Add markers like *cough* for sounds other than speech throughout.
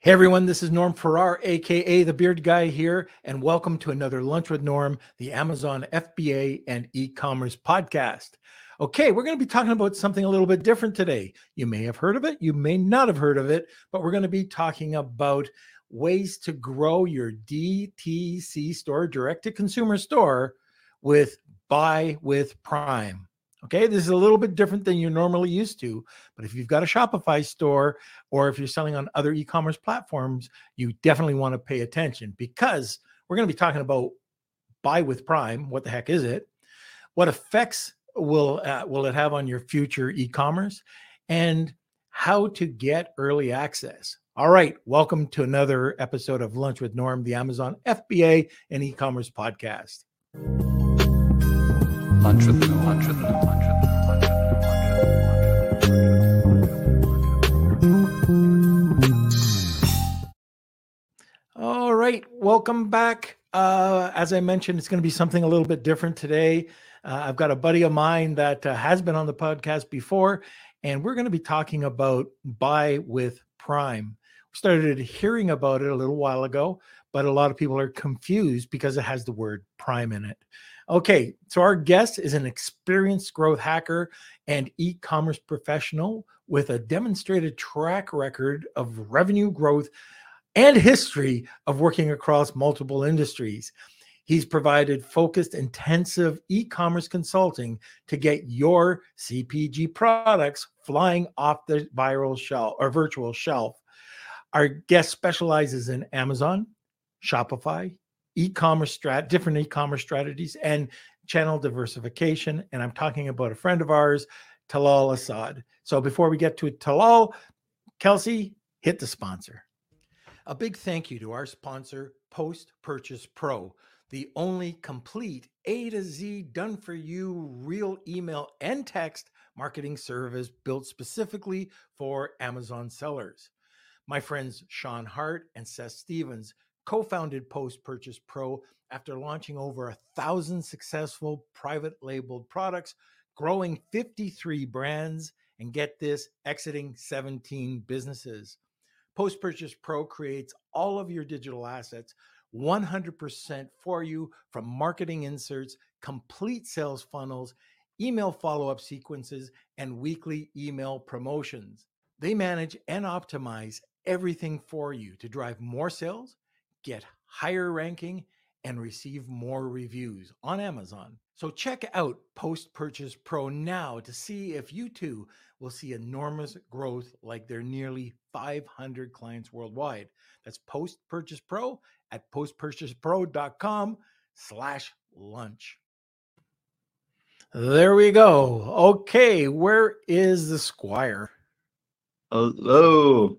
Hey everyone, this is Norm Farrar, aka the Beard Guy here, and welcome to another Lunch with Norm, the Amazon FBA and e-commerce podcast. Okay, we're going to be talking about something a little bit different today. You may have heard of it, you may not have heard of it, but we're going to be talking about ways to grow your DTC store, direct to consumer store, with Buy with Prime. Okay, this is a little bit different than you're normally used to. But if you've got a Shopify store or if you're selling on other e commerce platforms, you definitely want to pay attention because we're going to be talking about buy with Prime. What the heck is it? What effects will uh, will it have on your future e-commerce and how to get early access all right welcome to another episode of lunch with norm the amazon fba and e-commerce podcast all right welcome back uh, as i mentioned it's going to be something a little bit different today uh, I've got a buddy of mine that uh, has been on the podcast before, and we're going to be talking about Buy with Prime. We started hearing about it a little while ago, but a lot of people are confused because it has the word Prime in it. Okay, so our guest is an experienced growth hacker and e commerce professional with a demonstrated track record of revenue growth and history of working across multiple industries. He's provided focused, intensive e commerce consulting to get your CPG products flying off the viral shelf or virtual shelf. Our guest specializes in Amazon, Shopify, e-commerce strat, different e-commerce strategies, and channel diversification. And I'm talking about a friend of ours, Talal Assad. So before we get to Talal, Kelsey, hit the sponsor. A big thank you to our sponsor, Post Purchase Pro the only complete A to Z done for you real email and text marketing service built specifically for Amazon sellers. My friends Sean Hart and Seth Stevens co founded Post Purchase Pro after launching over a thousand successful private labeled products, growing 53 brands, and get this, exiting 17 businesses. Post Purchase Pro creates all of your digital assets 100% for you from marketing inserts, complete sales funnels, email follow up sequences, and weekly email promotions. They manage and optimize everything for you to drive more sales, get higher ranking, and receive more reviews on Amazon. So check out Post Purchase Pro now to see if you too will see enormous growth like their nearly 500 clients worldwide. That's Post Purchase Pro at postpurchasepro.com slash lunch. There we go. Okay, where is the squire? Hello.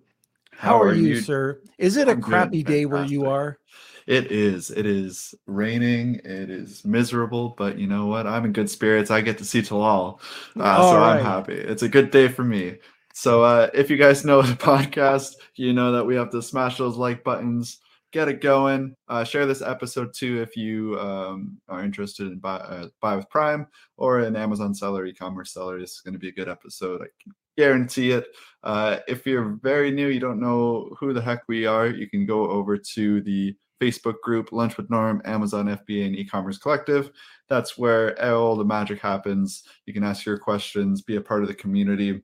How, How are, are you, you, sir? Is it I'm a crappy day where you are? It is. It is raining. It is miserable, but you know what? I'm in good spirits. I get to see Talal, uh, so right. I'm happy. It's a good day for me. So, uh, if you guys know the *laughs* podcast, you know that we have to smash those like buttons, get it going. Uh, share this episode too if you um, are interested in buy, uh, buy with Prime or an Amazon seller, e-commerce seller. This is going to be a good episode. I guarantee it. Uh, if you're very new, you don't know who the heck we are, you can go over to the Facebook group Lunch with Norm, Amazon FBA, and e-commerce collective. That's where all the magic happens. You can ask your questions, be a part of the community.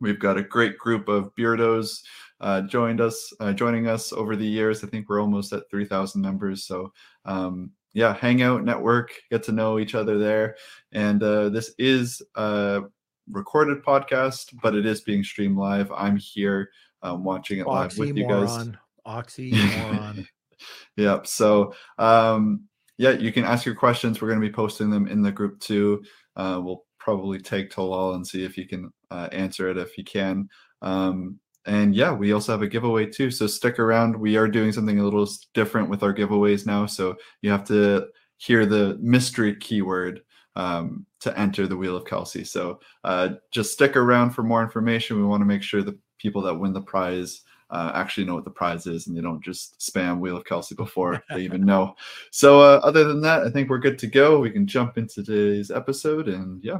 We've got a great group of beardos uh, joined us, uh, joining us over the years. I think we're almost at 3,000 members. So um, yeah, hang out, network, get to know each other there. And uh, this is a recorded podcast, but it is being streamed live. I'm here um, watching it live with you guys. Oxymoron. *laughs* yep. So um, yeah, you can ask your questions. We're going to be posting them in the group too. Uh, we'll probably take Talal and see if you can uh, answer it if you can. Um, and yeah, we also have a giveaway too. So stick around. We are doing something a little different with our giveaways now. So you have to hear the mystery keyword um, to enter the Wheel of Kelsey. So uh, just stick around for more information. We want to make sure the people that win the prize uh, actually know what the prize is and they don't just spam Wheel of Kelsey before they even know. So, uh, other than that, I think we're good to go. We can jump into today's episode and yeah.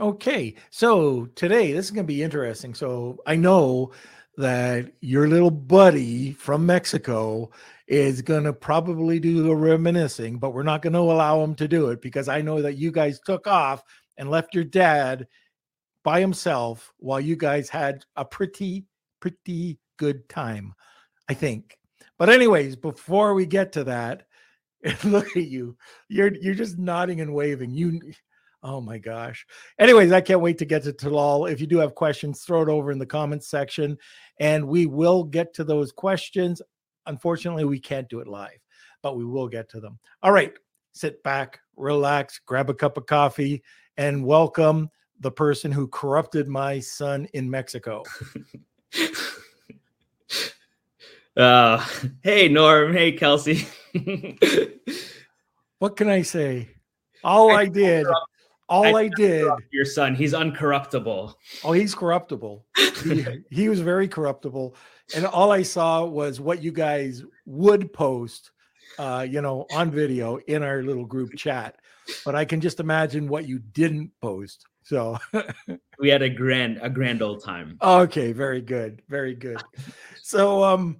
Okay. So, today, this is going to be interesting. So, I know that your little buddy from Mexico is going to probably do the reminiscing, but we're not going to allow him to do it because I know that you guys took off and left your dad by himself while you guys had a pretty, pretty good time, I think. But, anyways, before we get to that, *laughs* look at you. You're you're just nodding and waving. You oh my gosh. Anyways, I can't wait to get to Talal. If you do have questions, throw it over in the comments section and we will get to those questions. Unfortunately, we can't do it live, but we will get to them. All right. Sit back, relax, grab a cup of coffee, and welcome the person who corrupted my son in Mexico. *laughs* uh, hey, Norm. Hey, Kelsey. *laughs* what can I say? All I, I did, all I, I did. Your son, he's uncorruptible. Oh, he's corruptible. he, he was very corruptible, and all I saw was what you guys would post, uh, you know, on video in our little group chat. But I can just imagine what you didn't post. So *laughs* we had a grand, a grand old time. Okay, very good, very good. So, um,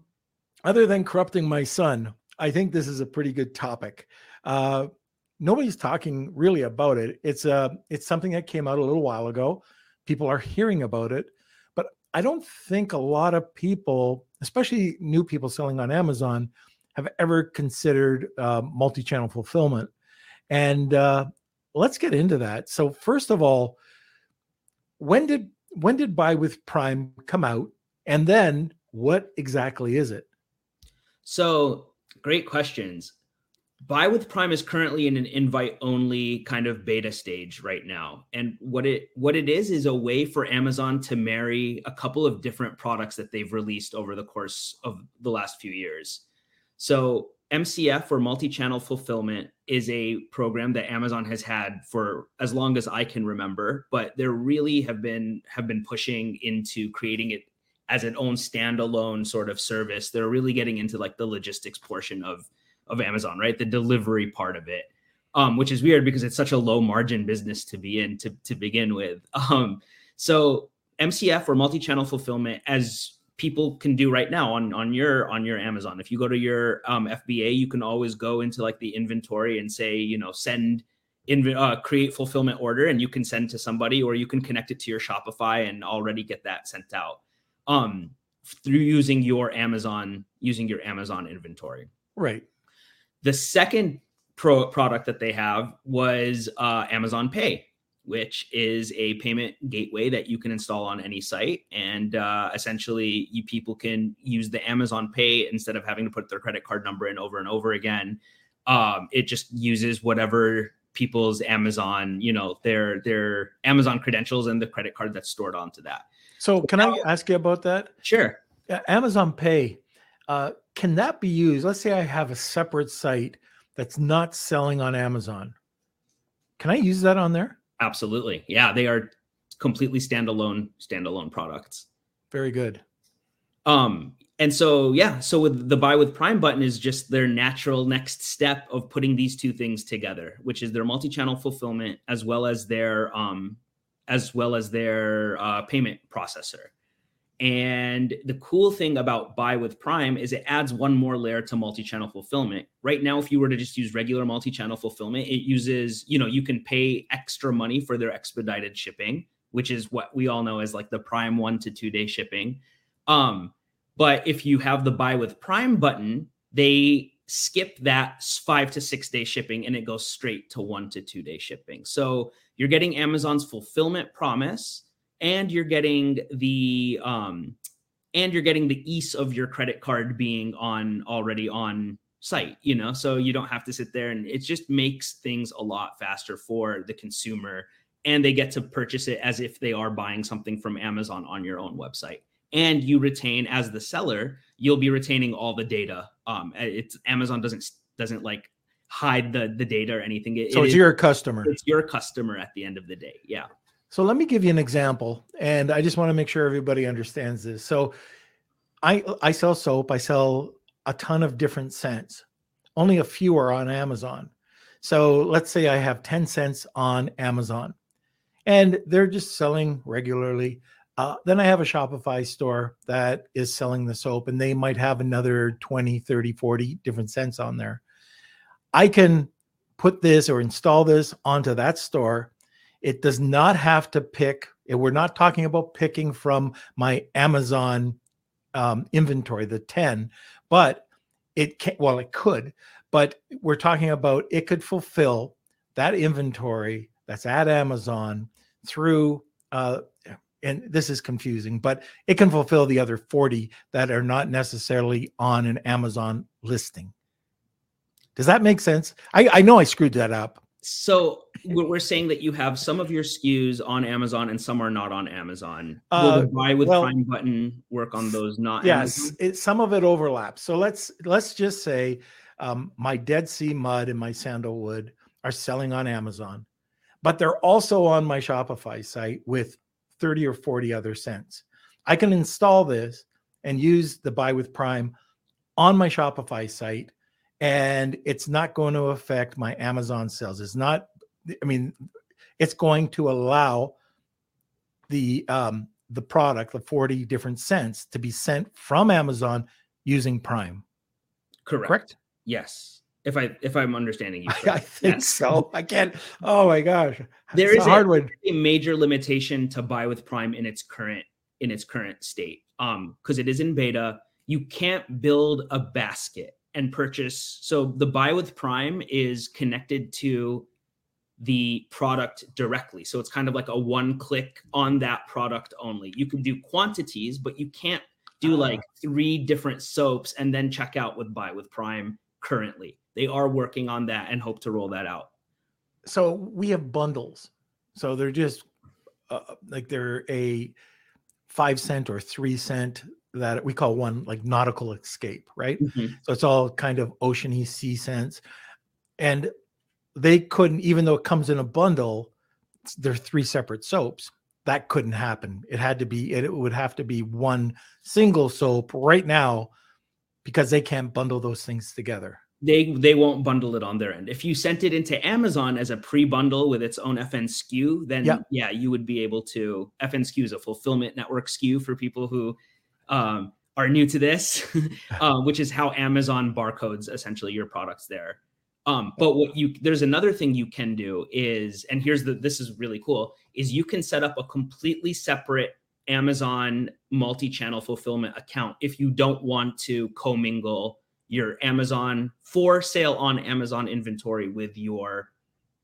other than corrupting my son, I think this is a pretty good topic. Uh, nobody's talking really about it. It's a uh, it's something that came out a little while ago. People are hearing about it, but I don't think a lot of people, especially new people selling on Amazon, have ever considered uh, multi-channel fulfillment. And uh, let's get into that. So first of all, when did when did Buy with Prime come out, and then what exactly is it? So great questions. Buy with Prime is currently in an invite only kind of beta stage right now. And what it what it is is a way for Amazon to marry a couple of different products that they've released over the course of the last few years. So MCF or multi-channel fulfillment is a program that Amazon has had for as long as I can remember, but they really have been have been pushing into creating it as an own standalone sort of service. They're really getting into like the logistics portion of of Amazon, right? The delivery part of it, um, which is weird because it's such a low margin business to be in to to begin with. *laughs* Um, so MCF or multi-channel fulfillment, as people can do right now on on your on your Amazon. If you go to your um, FBA, you can always go into like the inventory and say, you know, send uh, create fulfillment order, and you can send to somebody, or you can connect it to your Shopify and already get that sent out um, through using your Amazon using your Amazon inventory. Right. The second pro product that they have was uh, Amazon Pay, which is a payment gateway that you can install on any site, and uh, essentially, you people can use the Amazon Pay instead of having to put their credit card number in over and over again. Um, it just uses whatever people's Amazon, you know, their their Amazon credentials and the credit card that's stored onto that. So, can I ask you about that? Sure. Amazon Pay, uh, can that be used? Let's say I have a separate site that's not selling on Amazon. Can I use that on there? Absolutely. Yeah, they are completely standalone standalone products. Very good. Um and so yeah, so with the buy with Prime button is just their natural next step of putting these two things together, which is their multi-channel fulfillment as well as their um as well as their uh, payment processor. And the cool thing about Buy with Prime is it adds one more layer to multi-channel fulfillment. Right now, if you were to just use regular multi-channel fulfillment, it uses, you know, you can pay extra money for their expedited shipping, which is what we all know as like the Prime one to two day shipping. Um, but if you have the Buy with Prime button, they skip that five to six day shipping and it goes straight to one to two day shipping. So you're getting Amazon's fulfillment promise and you're getting the um and you're getting the ease of your credit card being on already on site, you know, so you don't have to sit there and it just makes things a lot faster for the consumer and they get to purchase it as if they are buying something from Amazon on your own website. And you retain as the seller, you'll be retaining all the data. Um, it's Amazon doesn't doesn't like hide the the data or anything. It, so it's it your customer. It's your customer at the end of the day. Yeah. So let me give you an example, and I just want to make sure everybody understands this. So I I sell soap. I sell a ton of different scents. Only a few are on Amazon. So let's say I have 10 scents on Amazon and they're just selling regularly. Uh, then I have a Shopify store that is selling the soap, and they might have another 20, 30, 40 different scents on there. I can put this or install this onto that store. It does not have to pick, we're not talking about picking from my Amazon um, inventory, the 10, but it can, well, it could, but we're talking about it could fulfill that inventory that's at Amazon through uh, and this is confusing, but it can fulfill the other 40 that are not necessarily on an Amazon listing. Does that make sense? I, I know I screwed that up. So we're saying that you have some of your SKUs on Amazon and some are not on Amazon. Will Uh, the buy with well, Prime button work on those not yes it, some of it overlaps so let's let's just say um, my dead sea mud and my sandalwood are selling on amazon but they're also on my shopify site with 30 or 40 other scents i can install this and use the buy with prime on my shopify site and it's not going to affect my amazon sales it's not i mean it's going to allow the um the product, the 40 different scents, to be sent from Amazon using Prime. Correct. Correct? Yes. If I if I'm understanding you, *laughs* I, I think Yes. so. I can't. Oh my gosh. There It's is a a- hard one. a major limitation to buy with Prime in its current in its current state. Um, because it is in beta, you can't build a basket and purchase. So the buy with Prime is connected to the product directly. So it's kind of like a one click on that product only. You can do quantities, but you can't do Ah. like three different soaps and then check out with buy with Prime currently. They are working on that and hope to roll that out. So we have bundles. So they're just uh, like they're a five scent or three scent that we call one like nautical escape, right? Mm-hmm. So it's all kind of oceany sea scents. And they couldn't, even though it comes in a bundle, they're three separate soaps. That couldn't happen. It had to be, it would have to be one single soap right now because they can't bundle those things together. They they won't bundle it on their end. If you sent it into Amazon as a pre-bundle with its own FN SKU, then Yeah. yeah, you would be able to. FN SKU is a fulfillment network SKU for people who um, are new to this, um, *laughs* which is how Amazon barcodes essentially your products there. Um, but what you there's another thing you can do is, and here's the this is really cool, is you can set up a completely separate Amazon multi-channel fulfillment account if you don't want to commingle your Amazon for sale on Amazon inventory with your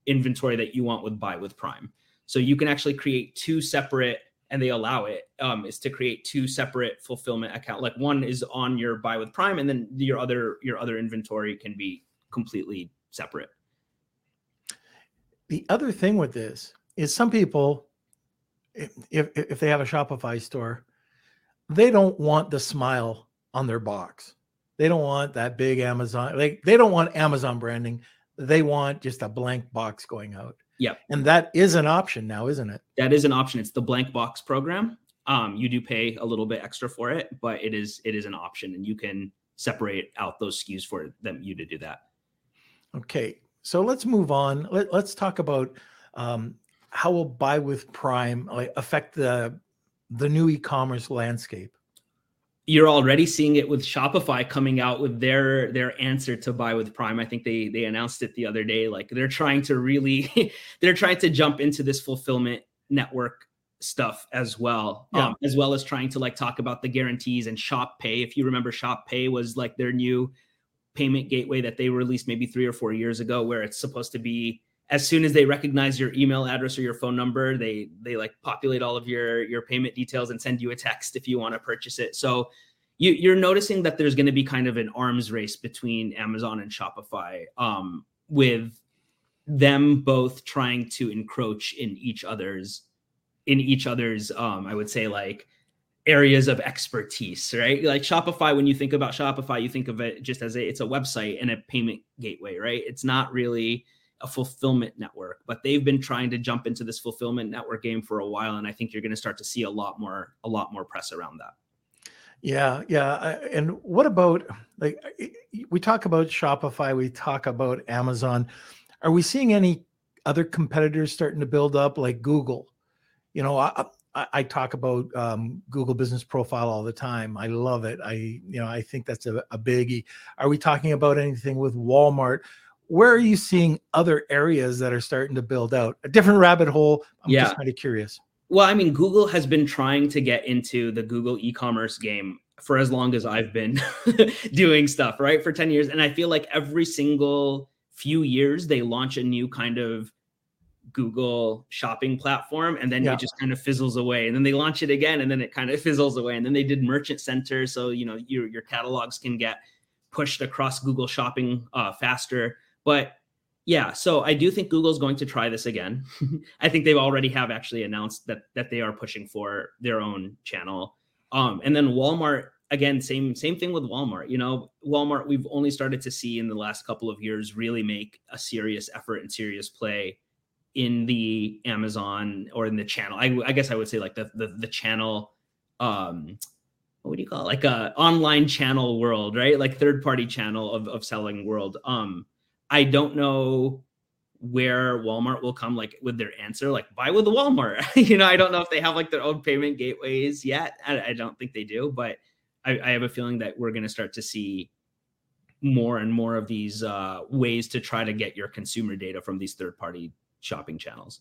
inventory that you want with buy with Prime. So you can actually create two separate, and they allow it um, is to create two separate fulfillment account. Like one is on your buy with Prime, and then your other your other inventory can be completely separate. The other thing with this is some people, if, if, if they have a Shopify store, they don't want the smile on their box. They don't want that big Amazon, like they don't want Amazon branding. They want just a blank box going out. Yeah. And that is an option now, isn't it? That is an option. It's the blank box program. Um, you do pay a little bit extra for it, but it is it is an option, and you can separate out those SKUs for them you to do that. Okay. So let's move on. Let, let's talk about um, how will buy with Prime like, affect the the new e-commerce landscape. You're already seeing it with Shopify coming out with their their answer to buy with Prime. I think they they announced it the other day. Like they're trying to really *laughs* they're trying to jump into this fulfillment network stuff as well, Yeah. um, as well as trying to like talk about the guarantees and Shop Pay. If you remember, Shop Pay was like their new payment gateway that they released maybe three or four years ago, where it's supposed to be as soon as they recognize your email address or your phone number, they they like populate all of your your payment details and send you a text if you want to purchase it. So you, you're noticing that there's going to be kind of an arms race between Amazon and Shopify, um, with them both trying to encroach in each other's in each other's um, I would say like areas of expertise, right? Like Shopify, when you think about Shopify, you think of it just as a it's a website and a payment gateway, right? It's not really a fulfillment network, but they've been trying to jump into this fulfillment network game for a while, and I think you're going to start to see a lot more a lot more press around that. Yeah, yeah. And what about like we talk about Shopify, we talk about Amazon. Are we seeing any other competitors starting to build up like Google? You know, I, I, I talk about um, Google Business Profile all the time. I love it. I you know I think that's a, a biggie. Are we talking about anything with Walmart? Where are you seeing other areas that are starting to build out a different rabbit hole? I'm Yeah. just kind of curious. Well, I mean, Google has been trying to get into the Google e-commerce game for as long as I've been *laughs* doing stuff, right? For 10 years. And I feel like every single few years they launch a new kind of Google shopping platform and then Yeah. it just kind of fizzles away. And then they launch it again and then it kind of *laughs* fizzles away. And then they did Merchant Center so you know your your catalogs can get pushed across Google Shopping uh, faster. But yeah, so I do think Google's going to try this again. *laughs* I think they've already have actually announced that that they are pushing for their own channel. Um, and then Walmart again, same same thing with Walmart. You know, Walmart we've only started to see in the last couple of years really make a serious effort and serious play in the Amazon or in the channel. I, I guess I would say like the the, the channel. Um, what do you call it? like a online channel world, right? Like third party channel of of selling world. Um, I don't know where Walmart will come like with their answer, like buy with Walmart. *laughs* you know, I don't know if they have like their own payment gateways yet. I, I don't think they do, but I, I have a feeling that we're going to start to see more and more of these uh, ways to try to get your consumer data from these third party shopping channels.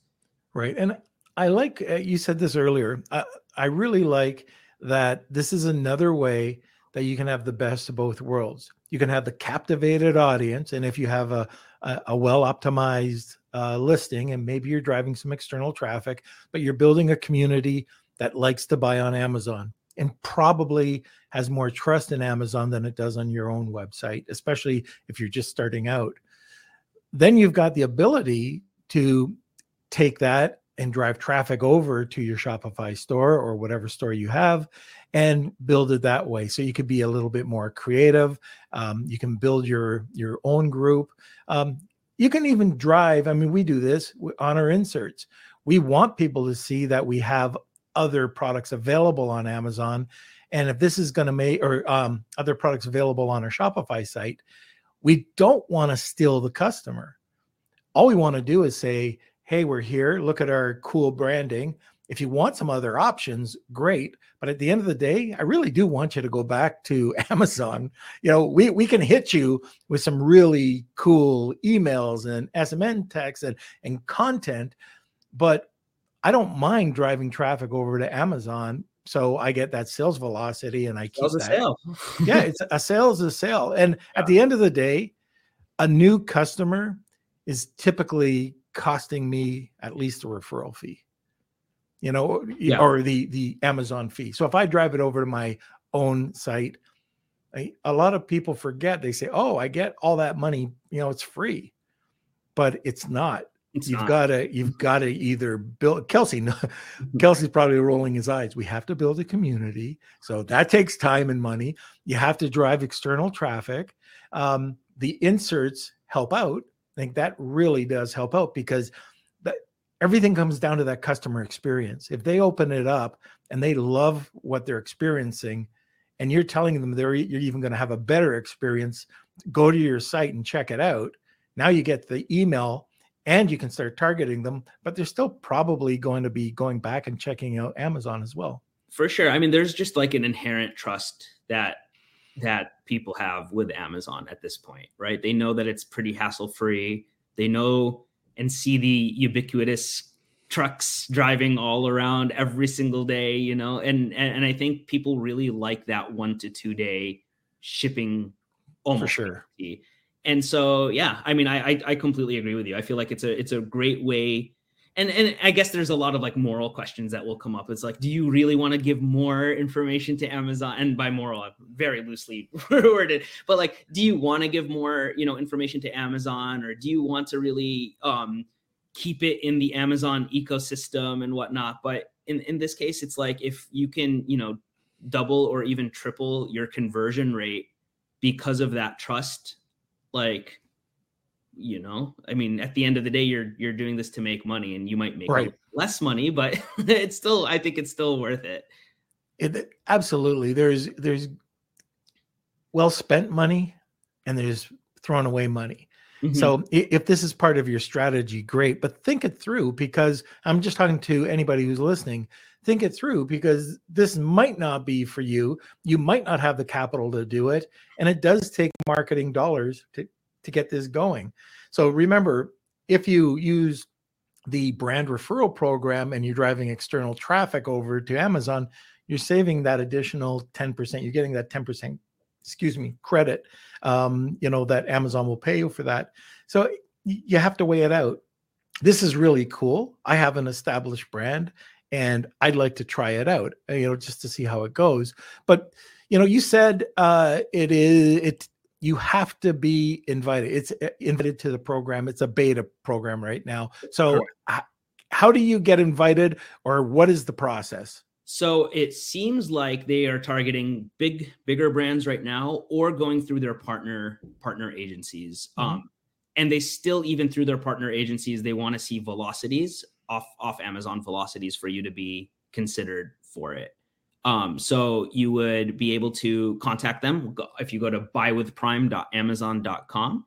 Right. And I like, uh, you said this earlier. I, I really like that this is another way that you can have the best of both worlds. You can have the captivated audience. And if you have a, a, a well optimized uh, listing and maybe you're driving some external traffic, but you're building a community that likes to buy on Amazon and probably has more trust in Amazon than it does on your own website, especially if you're just starting out. Then you've got the ability to take that and drive traffic over to your Shopify store or whatever store you have and build it that way. So you could be a little bit more creative. Um, you can build your your own group. Um, you can even drive. I mean, we do this on our inserts. We want people to see that we have other products available on Amazon, and if this is going to make or um, other products available on our Shopify site, we don't want to steal the customer. All we want to do is say, hey, we're here. Look at our cool branding. If you want some other options, great. But at the end of the day, I really do want you to go back to *laughs* Amazon. You know, we, we can hit you with some really cool emails and SMS text and, and content, but I don't mind driving traffic over to Amazon. So I get that sales velocity and I keep Sales a that sale. yeah, *laughs* it's a sale is a sale. And at the end of the day, a new customer is typically costing me at least a referral fee. You know, Yeah. or the the Amazon fee. So if I drive it over to my own site, I, a lot of people forget. They say, "Oh, I get all that money, you know, it's free." But it's not It's you've got to you've got to either build kelsey *laughs* kelsey's probably rolling his eyes we have to build a community so that takes time and money you have to drive external traffic um, the inserts help out i think that really does help out because that everything comes down to that customer experience if they open it up and they love what they're experiencing and you're telling them they're you're even going to have a better experience go to your site and check it out now you get the email and you can start targeting them, but they're still probably going to be going back and checking out Amazon as well. for sure. I mean, there's just like an inherent trust that that people have with Amazon at this point, right? They know that it's pretty hassle free. They know and see the ubiquitous trucks driving all around every single day, you know, and and, and I think people really like that one to two day shipping almost for sure. And so, yeah, I mean, I, I I completely agree with you. I feel like it's a it's a great way and and I guess there's a lot of like moral questions that will come up. It's like, do you really want to give more information to Amazon? And by moral, I'm very loosely *laughs* worded, but like, do you want to give more, you know, information to Amazon, or do you want to really um, keep it in the Amazon ecosystem and whatnot? But in in this case, it's like if you can, you know, double or even triple your conversion rate because of that trust, like you know i mean at the end of the day you're you're doing this to make money and you might make Right. less money but *laughs* it's still i think it's still worth it It, absolutely. There's there's well spent money and there's thrown away money. Mm-hmm. So if this is part of your strategy, great, but think it through because I'm just talking to anybody who's listening. Think it through because this might not be for you. You might not have the capital to do it. And it does take marketing dollars to, to get this going. So remember, if you use the brand referral program and you're driving external traffic over to Amazon, you're saving that additional 10%. You're getting that 10%, excuse me, credit, um, you know, that Amazon will pay you for that. So you have to weigh it out. This is really cool. I have an established brand and I'd like to try it out, you know, just to see how it goes. But, you know, you said uh, it is, it, you have to be invited. It's uh, invited to the program. It's a beta program right now. So, h- how do you get invited, or what is the process? So it seems like they are targeting big, bigger brands right now, or going through their partner partner agencies. Mm-hmm. Um, and they still, even through their partner agencies, they want to see velocities off off Amazon velocities for you to be considered for it. Um, so you would be able to contact them if you go to buywithprime.amazon.com.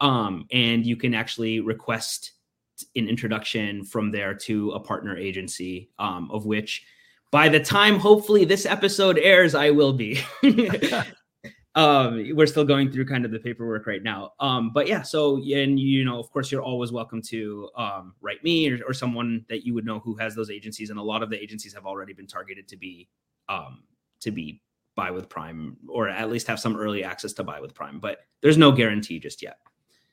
Um, and you can actually request an introduction from there to a partner agency, um, of which by the time hopefully this episode airs, I will be. *laughs* um, we're still going through kind of the paperwork right now. Um, but yeah, so and you know, of course, you're always welcome to um, write me or, or someone that you would know who has those agencies, and a lot of the agencies have already been targeted to be um, to be buy with Prime or at least have some early access to buy with Prime, but there's no guarantee just yet.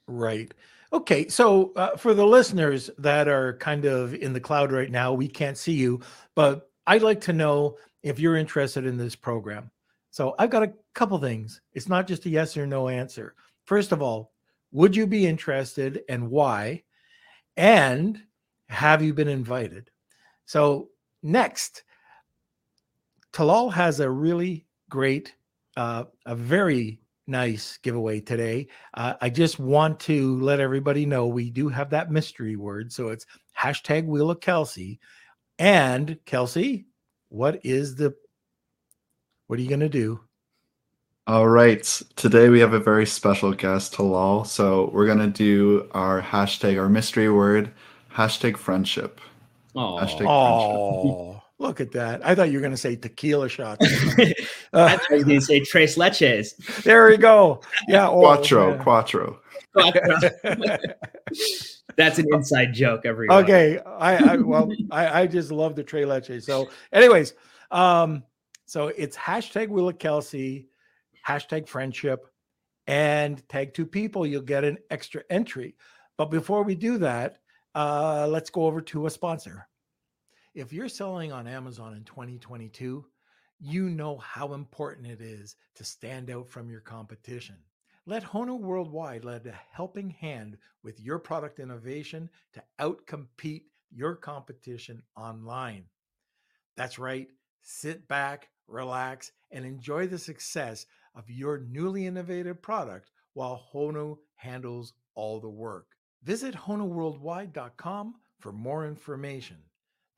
Right. Okay. So uh, for the listeners that are kind of in the cloud right now, we can't see you, but I'd like to know if you're interested in this program. So I've got a couple things. It's not just a yes or no answer. First of all, would you be interested and why? And have you been invited? So next, Talal has a really great, uh, a very nice giveaway today. Uh, I just want to let everybody know we do have that mystery word. So it's hashtag Wheel of Kelsey. And Kelsey, what is the, what are you going to do? All right. Today we have a very special guest, Talal. So we're going to do our hashtag, our mystery word, hashtag friendship. Aww. Hashtag friendship. *laughs* *laughs* Look at that. I thought you were going to say tequila shots. uh, *laughs* I thought you were going to say tres leches. *laughs* There we go. Yeah. Oh, quattro, yeah. quattro. *laughs* That's an inside joke, everyone. Okay. I, I well, I, I just love the tres leches. So, anyways, um, so it's hashtag Willa Kelsey, hashtag friendship, and tag two people. You'll get an extra entry. But before we do that, uh, let's go over to a sponsor. If you're selling on Amazon in 2022, you know how important it is to stand out from your competition. Let Honu Worldwide lend a helping hand with your product innovation to outcompete your competition online. That's right. Sit back, relax, and enjoy the success of your newly innovative product while Honu handles all the work. Visit HonuWorldwide.com for more information.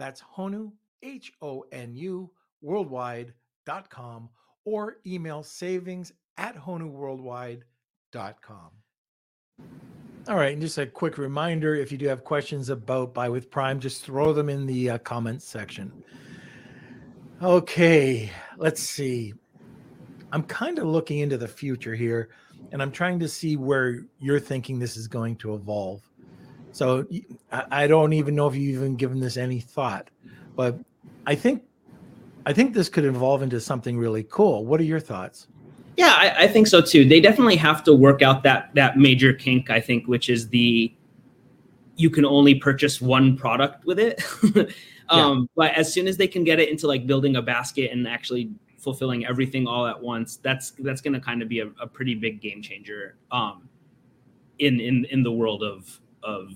That's Honu, H O N U, worldwide.com, or email savings at Honu honuworldwide.com. All right, and just a quick reminder if you do have questions about Buy with Prime, just throw them in the uh, comments section. Okay, let's see. I'm kind of looking into the future here, and I'm trying to see where you're thinking this is going to evolve. So I don't even know if you've even given this any thought, but I think I think this could evolve into something really cool. What are your thoughts? Yeah, I, I, think so too. They definitely have to work out that that major kink, I think, which is the you can only purchase one product with it. *laughs* um, yeah. But as soon as they can get it into like building a basket and actually fulfilling everything all at once, that's that's going to kind of be a, a, pretty big game changer um, in in in the world of of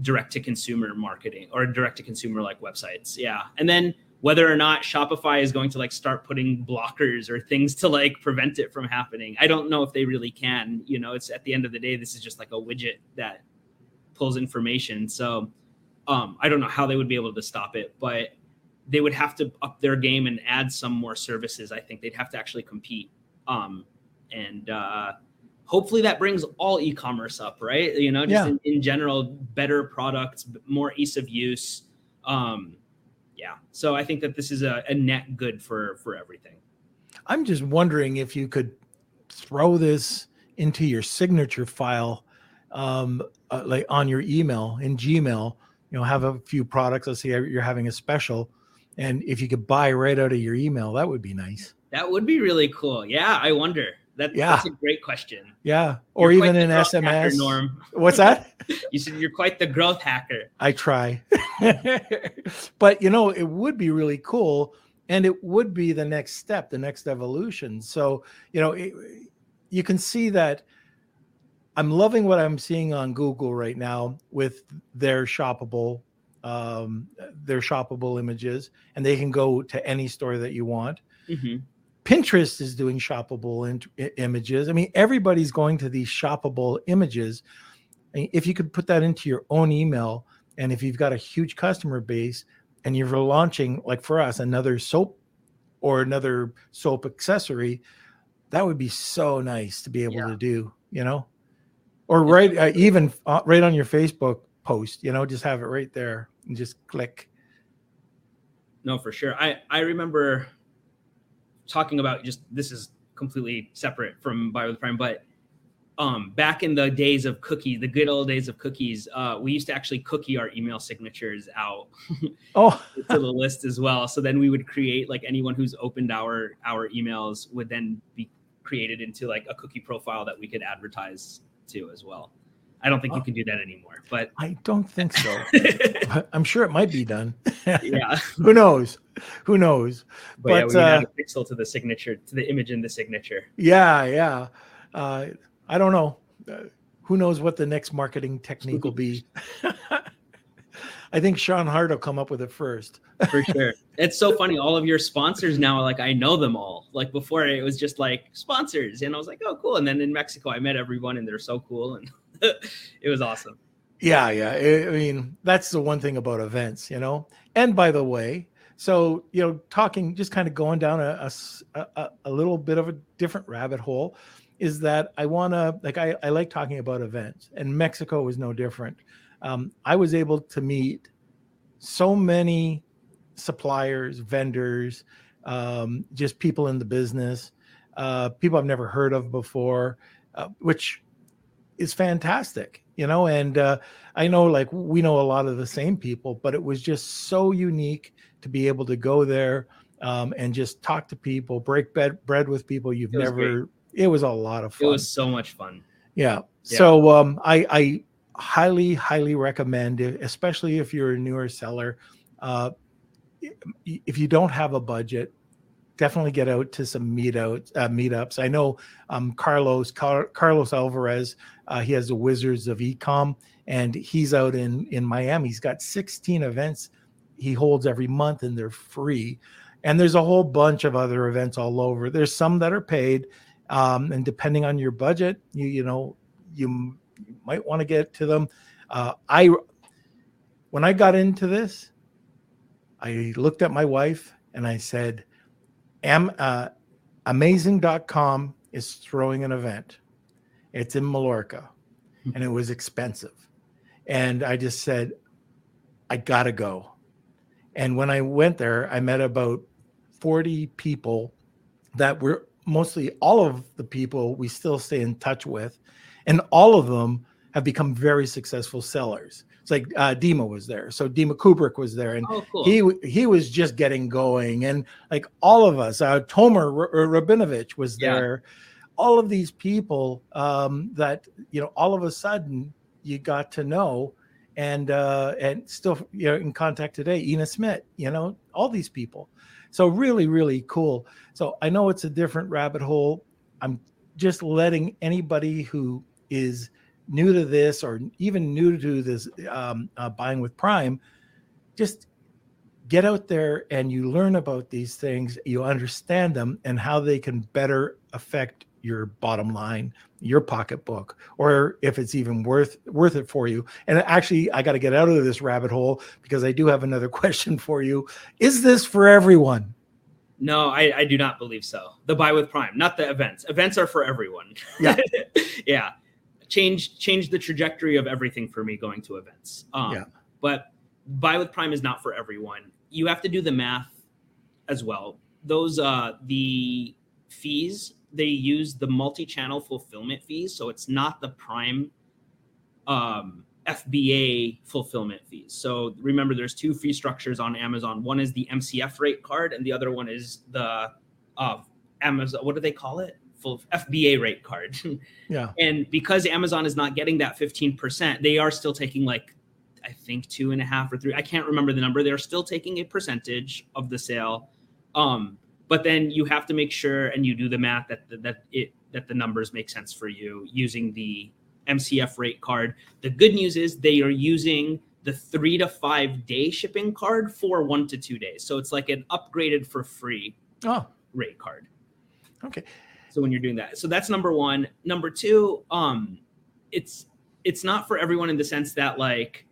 direct to consumer marketing or direct to consumer like websites. Yeah. And then whether or not Shopify is going to like start putting blockers or things to like prevent it from happening. I don't know if they really can. You know, it's at the end of the day, this is just like a widget that pulls information. So um, I don't know how they would be able to stop it, but they would have to up their game and add some more services. I think they'd have to actually compete. Um, and uh, hopefully that brings all e-commerce up, right? You know, just Yeah. in, in general, better products, more ease of use. Um, yeah. So I think that this is a, a net good for for everything. I'm just wondering if you could throw this into your signature file, um, uh, like on your email in Gmail. You know, have a few products. Let's say you're having a special, and if you could buy right out of your email, that would be nice. That would be really cool. Yeah, I wonder. That, Yeah. That's a great question. Yeah, or You're even hacker, SMS. Norm. What's that? *laughs* You said you're quite the growth hacker. I try. *laughs* but you know, it would be really cool and it would be the next step, the next evolution. So, you know, it, you can see that I'm loving what I'm seeing on Google right now with their shoppable um their shoppable images and they can go to any store that you want. hmm Pinterest is doing shoppable in, images. I mean, everybody's going to these shoppable images. I mean, if you could put that into your own email, and if you've got a huge customer base and you're launching, like for us, another soap or another soap accessory, that would be so nice to be able Yeah. to do, you know, or right, uh, even uh, right on your Facebook post, you know, just have it right there and just click. No, for sure. I I remember talking about just this is completely separate from Buy with Prime, but um back in the days of cookies, the good old days of cookies, uh, we used to actually cookie our email signatures out *laughs* Oh, *laughs* to the list as well. So then we would create like anyone who's opened our our emails would then be created into like a cookie profile that we could advertise to as well. I don't think you Oh. can do that anymore, but I don't think so. *laughs* I'm sure it might be done. yeah. *laughs* Who knows? Who knows? But, yeah, we uh, a pixel to the signature, to the image in the signature. Yeah, yeah. Uh, I don't know. Uh, who knows what the next marketing technique will be? *laughs* I think Sean Hart will come up with it first. for sure. It's so funny. All of your sponsors now, like I know them all. Like before, it was just like sponsors, and I was like, oh, cool. And then in Mexico, I met everyone, and they're so cool, and *laughs* it was awesome. Yeah, yeah. I mean, that's the one thing about events, you know. And by the way, so you know, talking, just kind of going down a a little bit of a different rabbit hole, is that I want to like I, I like talking about events, and Mexico was no different. Um, I was able to meet so many suppliers, vendors, um, just people in the business, uh, people I've never heard of before, uh, which is fantastic, you know. And uh, I know, like, we know a lot of the same people, but it was just so unique to be able to go there um, and just talk to people, break bed, bread with people you've It never. It was a lot of fun. It was so much fun. Yeah. Yeah. So um, I, I highly, highly recommend it, especially if you're a newer seller. Uh, if you don't have a budget, definitely get out to some meetouts, uh, meetups. I know um, Carlos Car- Carlos Alvarez. Uh, he has the Wizards of Ecom, and he's out in in Miami. He's got 16 events he holds every month, and they're free. And there's a whole bunch of other events all over. There's some that are paid, um, and depending on your budget, you you know you might want to get to them. Uh, I when I got into this, I looked at my wife and I said, "Am uh, amazing.com is throwing an event. It's in Mallorca, and it was expensive, and I just said, I gotta go. And when I went there, I met about 40 people that were mostly all of the people we still stay in touch with, and all of them have become very successful sellers. It's like uh, Dima was there, so Dima Kubrak was there, and Oh, cool. he he was just getting going, and like all of us, uh, Tomer R- R- Rabinovich was Yeah. there. All of these people um, that you know, all of a sudden you got to know, and uh, and still you know in contact today. Ina Smith, you know, all these people. So really, really cool. So I know it's a different rabbit hole. I'm just letting anybody who is new to this or even new to this um, uh, buying with Prime, just get out there and you learn about these things. You understand them and how they can better affect your bottom line, your pocketbook, or if it's even worth worth it for you. And actually, I got to get out of this rabbit hole because I do have another *laughs* question for you. Is this for everyone? No, I, I do not believe so. The buy with Prime, not the events. Events are for everyone. Yeah. *laughs* yeah. Change change the trajectory of everything for me going to events. Um, Yeah. But buy with Prime is not for everyone. You have to do the math as well. Those uh the fees they use the multi-channel fulfillment fees, so it's not the Prime um FBA fulfillment fees. So remember, there's two fee structures on Amazon. One is the MCF rate card, and the other one is the uh, Amazon. What do they call it? FBA rate card. *laughs* Yeah. and because Amazon is not getting that 15%, they are still taking like I think two and a half or three. I can't remember the number. They're still taking a percentage of the sale. Um, but then you have to make sure and you do the math that that it that the numbers make sense for you using the MCF rate card. The good news is they are using the three to five day shipping card for one to two days. So it's like an upgraded for free Oh, rate card. okay. So when you're doing that, so that's number one. Number two, um, it's it's not for everyone in the sense that like,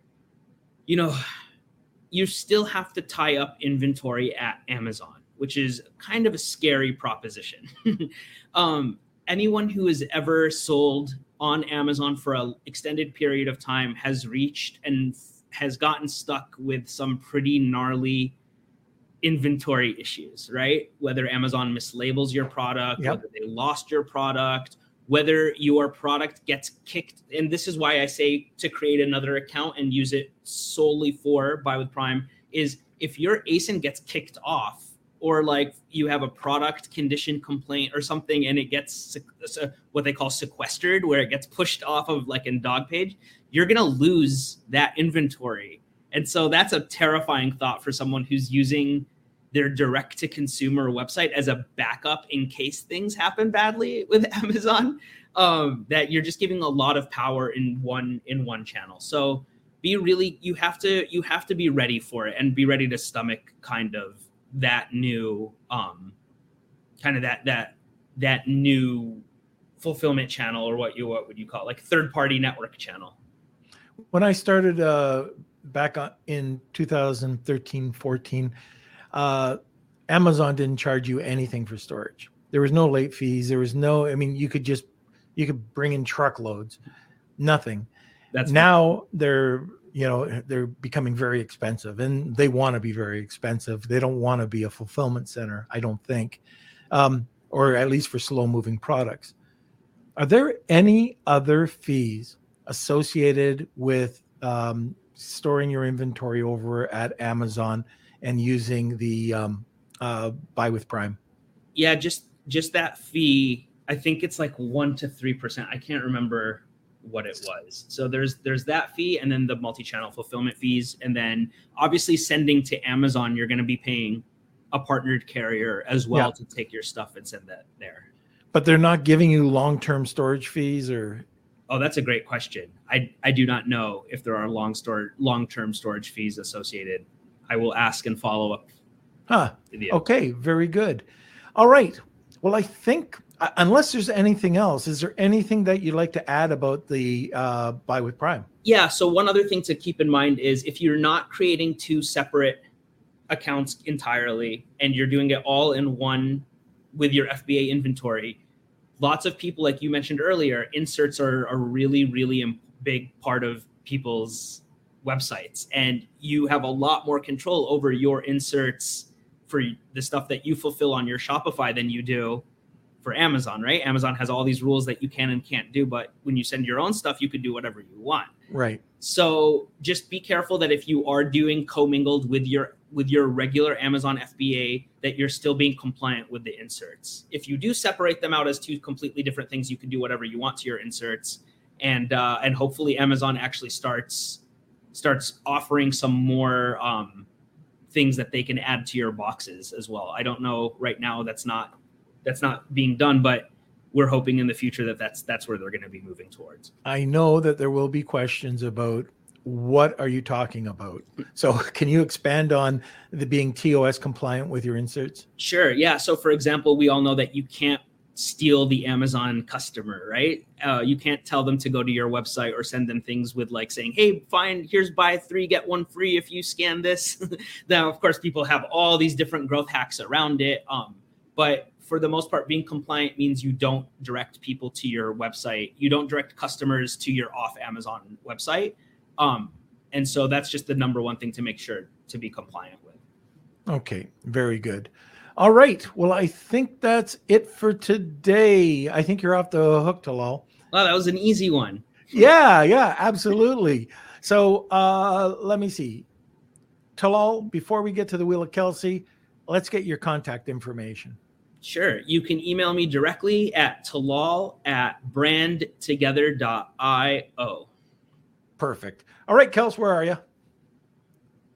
you know, you still have to tie up inventory at Amazon, which is kind of a scary proposition. *laughs* um, anyone who has ever sold on Amazon for an extended period of time has reached and has gotten stuck with some pretty gnarly inventory issues, right? Whether Amazon mislabels your product, Yep. whether they lost your product, whether your product gets kicked. And this is why I say to create another account and use it solely for Buy with Prime is if your ASIN gets kicked off or like you have a product condition complaint or something and it gets what they call sequestered where it gets pushed off of like in dog page you're going to lose that inventory and so that's a terrifying thought for someone who's using their direct to consumer website as a backup in case things happen badly with *laughs* Amazon. Um, that you're just giving a lot of power in one in one channel. So be really you have to you have to be ready for it and be ready to stomach kind of that new um kind of that that that new fulfillment channel or what you what would you call it like third party network channel when I started uh, back in 2013, 14, uh, Amazon didn't charge you anything for storage. There was no late fees. There was no, I mean, you could just, you could bring in truckloads, nothing. that's now they're, you know, they're becoming very expensive and they want to be very expensive. They don't want to be a fulfillment center, I don't think, um, or at least for slow moving products. Are there any other fees associated with um, storing your inventory over at Amazon and using the um, uh, buy with Prime? yeah just just that fee i think it's like 1 to 3% i can't remember what it was. So there's there's that fee and then the multi-channel fulfillment fees. And then obviously sending to amazon you're going to be paying a partnered carrier as well Yeah. to take your stuff and send that there. But they're not giving you long term storage fees or? Oh that's a great question. I i do not know if there are long store long-term storage fees associated i will ask and follow up huh? with. Okay, very good. All right. Well, I think uh, unless there's anything else, is there anything that you'd like to add about the uh, buy with Prime? Yeah. So one other thing to keep in mind is if you're not creating two separate accounts entirely and you're doing it all in one with your FBA inventory, lots of people, like you mentioned earlier, inserts are a really, really big part of people's websites. And you have a lot more control over your inserts for the stuff that you fulfill on your Shopify than you do for Amazon, right? Amazon has all these rules that you can and can't do, but when you send your own stuff, you could do whatever you want. Right. So just be careful that if you are doing commingled with your with your regular Amazon FBA, that you're still being compliant with the inserts. If you do separate them out as two completely different things, you can do whatever you want to your inserts, and uh, and hopefully Amazon actually starts starts offering some more um, things that they can add to your boxes as well. I don't know right now that's not that's not being done, but we're hoping in the future that that's that's where they're going to be moving towards. I know that there will be questions about what are you talking about. So, *laughs* can you expand on the being TOS compliant with your inserts? Sure. Yeah. So, for example, we all know that you can't steal the Amazon customer, right? Uh, you can't tell them to go to your website or send them things with like saying, "Hey, fine, here's buy three get one free if you scan this." *laughs* now, of course, people have all these different growth hacks around it, um, but for the most part, being compliant means you don't direct people to your website. You don't direct customers to your off Amazon website. Um, and so that's just the number one thing to make sure to be compliant with. Okay, very good. All right. Well, I think that's it for today. I think you're off the hook, Talal. Well, that was an easy one. Yeah, yeah, absolutely. So uh, let me see. Talal, before we get to the Wheel of Kelsey, let's get your contact information. Sure. You can email me directly at talal at brandtogether.io. Perfect. All right, Kels, where are you?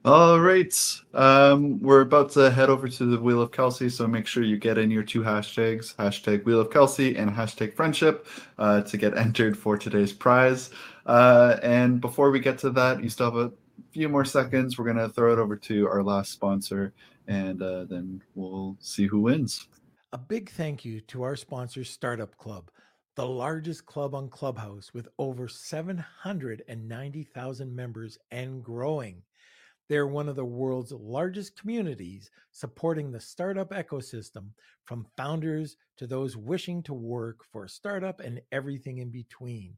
All right. Um, we're about to head over to the Wheel of Kelsey, so make sure you get in your two hashtags, hashtag Wheel of Kelsey and hashtag friendship, uh, to get *laughs* entered for today's prize. Uh, and before we get to that, you still have a few more seconds. We're going to throw it over to our last sponsor, and uh, then we'll see who wins. A big thank you to our sponsor, Startup Club, the largest club on Clubhouse with over 790,000 members and growing. They're one of the world's largest communities supporting the startup ecosystem from founders to those wishing to work for a startup and everything in between.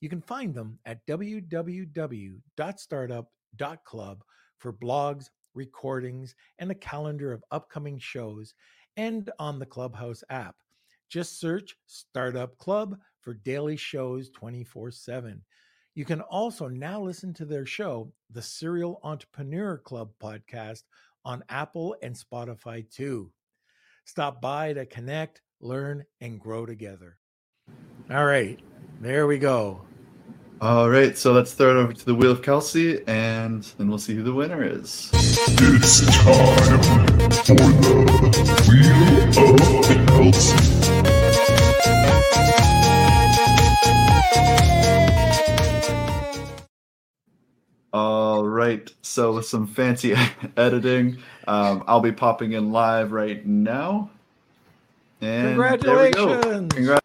You can find them at www.startup.club for blogs, recordings, and a calendar of upcoming shows, and on the Clubhouse app. Just search Startup Club for daily shows 24 7. You can also now listen to their show, the Serial Entrepreneur Club podcast, on Apple and Spotify too. Stop by to connect, learn, and grow together. All right, there we go. All right, so let's throw it over to the Wheel of Kelsey, and then we'll see who the winner is. It's time for the Wheel of All right. So with some fancy *laughs* editing, um, I'll be popping in live right now. And Congratulations!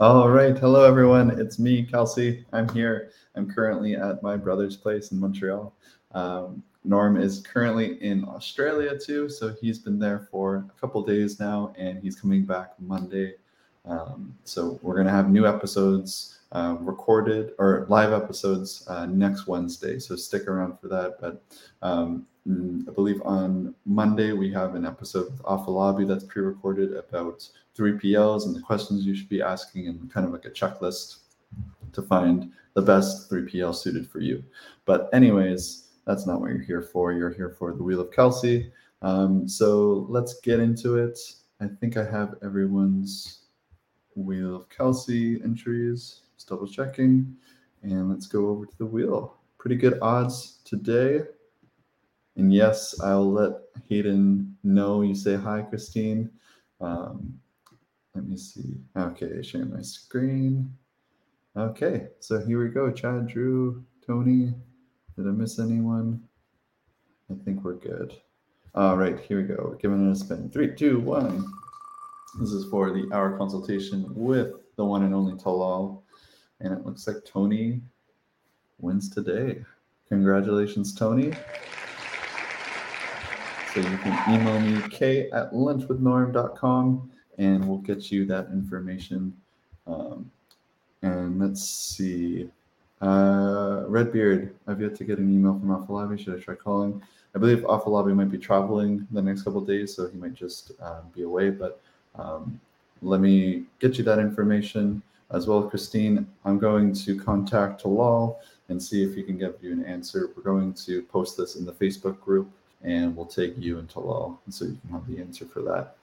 All right. Hello, everyone. It's me, Kelsey. I'm here. I'm currently at my brother's place in Montreal. Um, Norm is currently in Australia too, so he's been there for a couple days now, and he's coming back Monday. Um, so we're gonna have new episodes uh, recorded or live episodes uh, next Wednesday. So stick around for that. But um, mm, I believe on Monday we have an episode with Afolabi that's pre-recorded about 3PLs and the questions you should be asking, and kind of like a checklist to find the best 3PL suited for you. But anyways that's not what you're here for. You're here for the Wheel of Kelsey. Um, so let's get into it. I think I have everyone's Wheel of Kelsey entries. Just double checking. And let's go over to the wheel. Pretty good odds today. And yes, I'll let Hayden know you say hi, Christine. Um, let me see. Okay, sharing my screen. Okay, so here we go. Chad, Drew, Tony, did I miss anyone? I think we're good. All right, here we go. We're giving it a spin. Three, two, one. This is for the hour consultation with the one and only Talal. And it looks like Tony wins today. Congratulations, Tony. So you can email me, k at lunchwithnorm.com, and we'll get you that information. Um, and let's see. Uh, Redbeard, I've yet to get an email from Afolabi. Should I try calling? I believe Afolabi might be traveling the next couple days, so he might just uh, be away. But um, let me get you that information as well, Christine. I'm going to contact Talal and see if he can give you an answer. We're going to post this in the Facebook group, and we'll take you and Talal, so you can have the answer for that.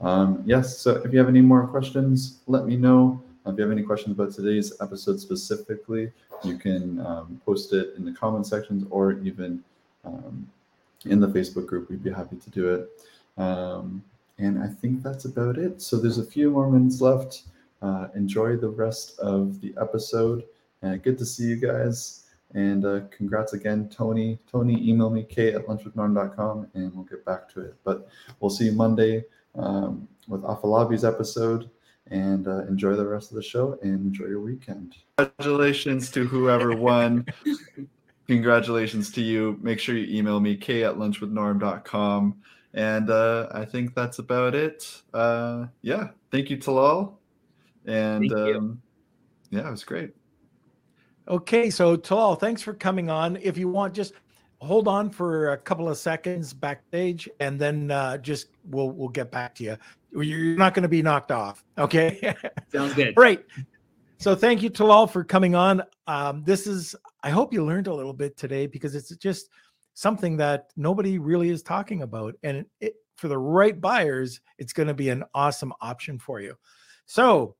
Um, yes. So if you have any more questions, let me know. If you have any questions about today's episode specifically, you can um, post it in the comment sections or even um, in the Facebook group. We'd be happy to do it. Um, and I think that's about it. So there's a few more minutes left. Uh, enjoy the rest of the episode. Uh, good to see you guys. And uh, congrats again, Tony. Tony, email me, k at lunchwithnorm.com, and we'll get back to it. But we'll see you Monday um, with Afolabi's episode. and uh, enjoy the rest of the show and enjoy your weekend. Congratulations to whoever won. *laughs* Congratulations to you. Make sure you email me, k at lunchwithnorm.com. And uh, I think that's about it. Uh, yeah. Thank you, Talal. And um, yeah, it was great. Okay. So, Talal, thanks for coming on. If you want, just hold on for a couple of seconds backstage and then uh, just we'll we'll get back to you you're not going to be knocked off okay *laughs* sounds good great so thank you Talal for coming on um, this is i hope you learned a little bit today because it's just something that nobody really is talking about and it, for the right buyers it's going to be an awesome option for you. So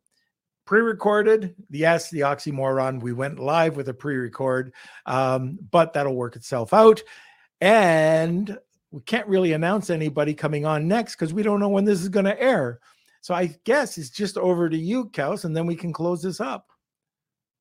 pre-recorded yes the oxymoron we went live with a pre-record um, but that'll work itself out and we can't really announce anybody coming on next because we don't know when this is going to air. So i guess it's just over to you Kels, and then we can close this up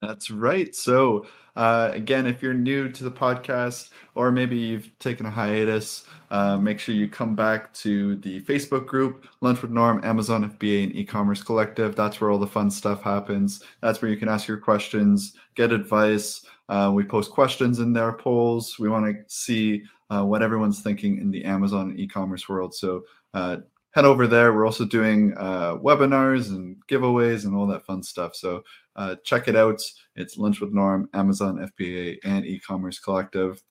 that's right. So, uh, again, if you're new to the podcast or maybe you've taken a hiatus, uh, make sure you come back to the Facebook group, Lunch with Norm, Amazon FBA, and e-commerce collective. That's where all the fun stuff happens. That's where you can ask your questions, get advice. Uh, we post questions in there, polls. We want to see uh, what everyone's thinking in the Amazon e-commerce world. So uh, head over there. We're also doing uh, webinars and giveaways and all that fun stuff. So uh, check it out. It's Lunch with Norm, Amazon FBA, and e-commerce collective.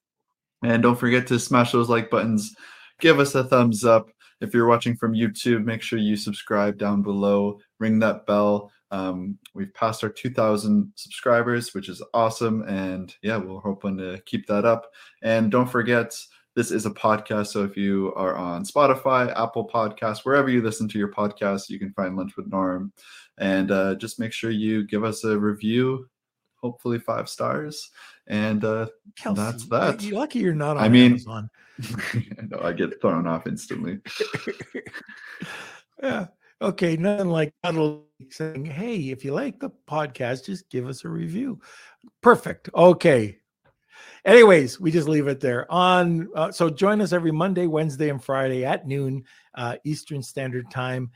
And don't forget to smash those like buttons. Give us a thumbs up. If you're watching from YouTube, make sure you subscribe down below. Ring that bell. Um, we've passed our 2,000 subscribers, which is awesome. And yeah, we're hoping to keep that up. And don't forget, this is a podcast. So if you are on Spotify, Apple Podcasts, wherever you listen to your podcast, you can find Lunch with Norm. And uh, just make sure you give us a review, hopefully five stars. And uh, Kelsey, that's that. You're lucky you're not on I mean, Amazon. *laughs* no, I get thrown off instantly. *laughs* yeah. Okay. Nothing like saying, hey, if you like the podcast, just give us a review. Perfect. Okay anyways we just leave it there. On uh, so join us every monday wednesday and friday at noon uh, eastern standard time.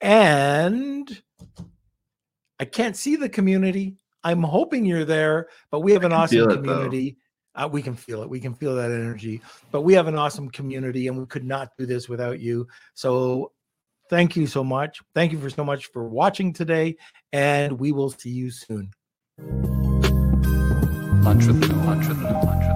And i can't see the community. I'm hoping you're there but we have an awesome community. Uh, we can feel it. We can feel that energy. But we have an awesome community and we could not do this without you. So thank you so much. Thank you for so much for watching today and we will see you soon entrepreneur, entrepreneur.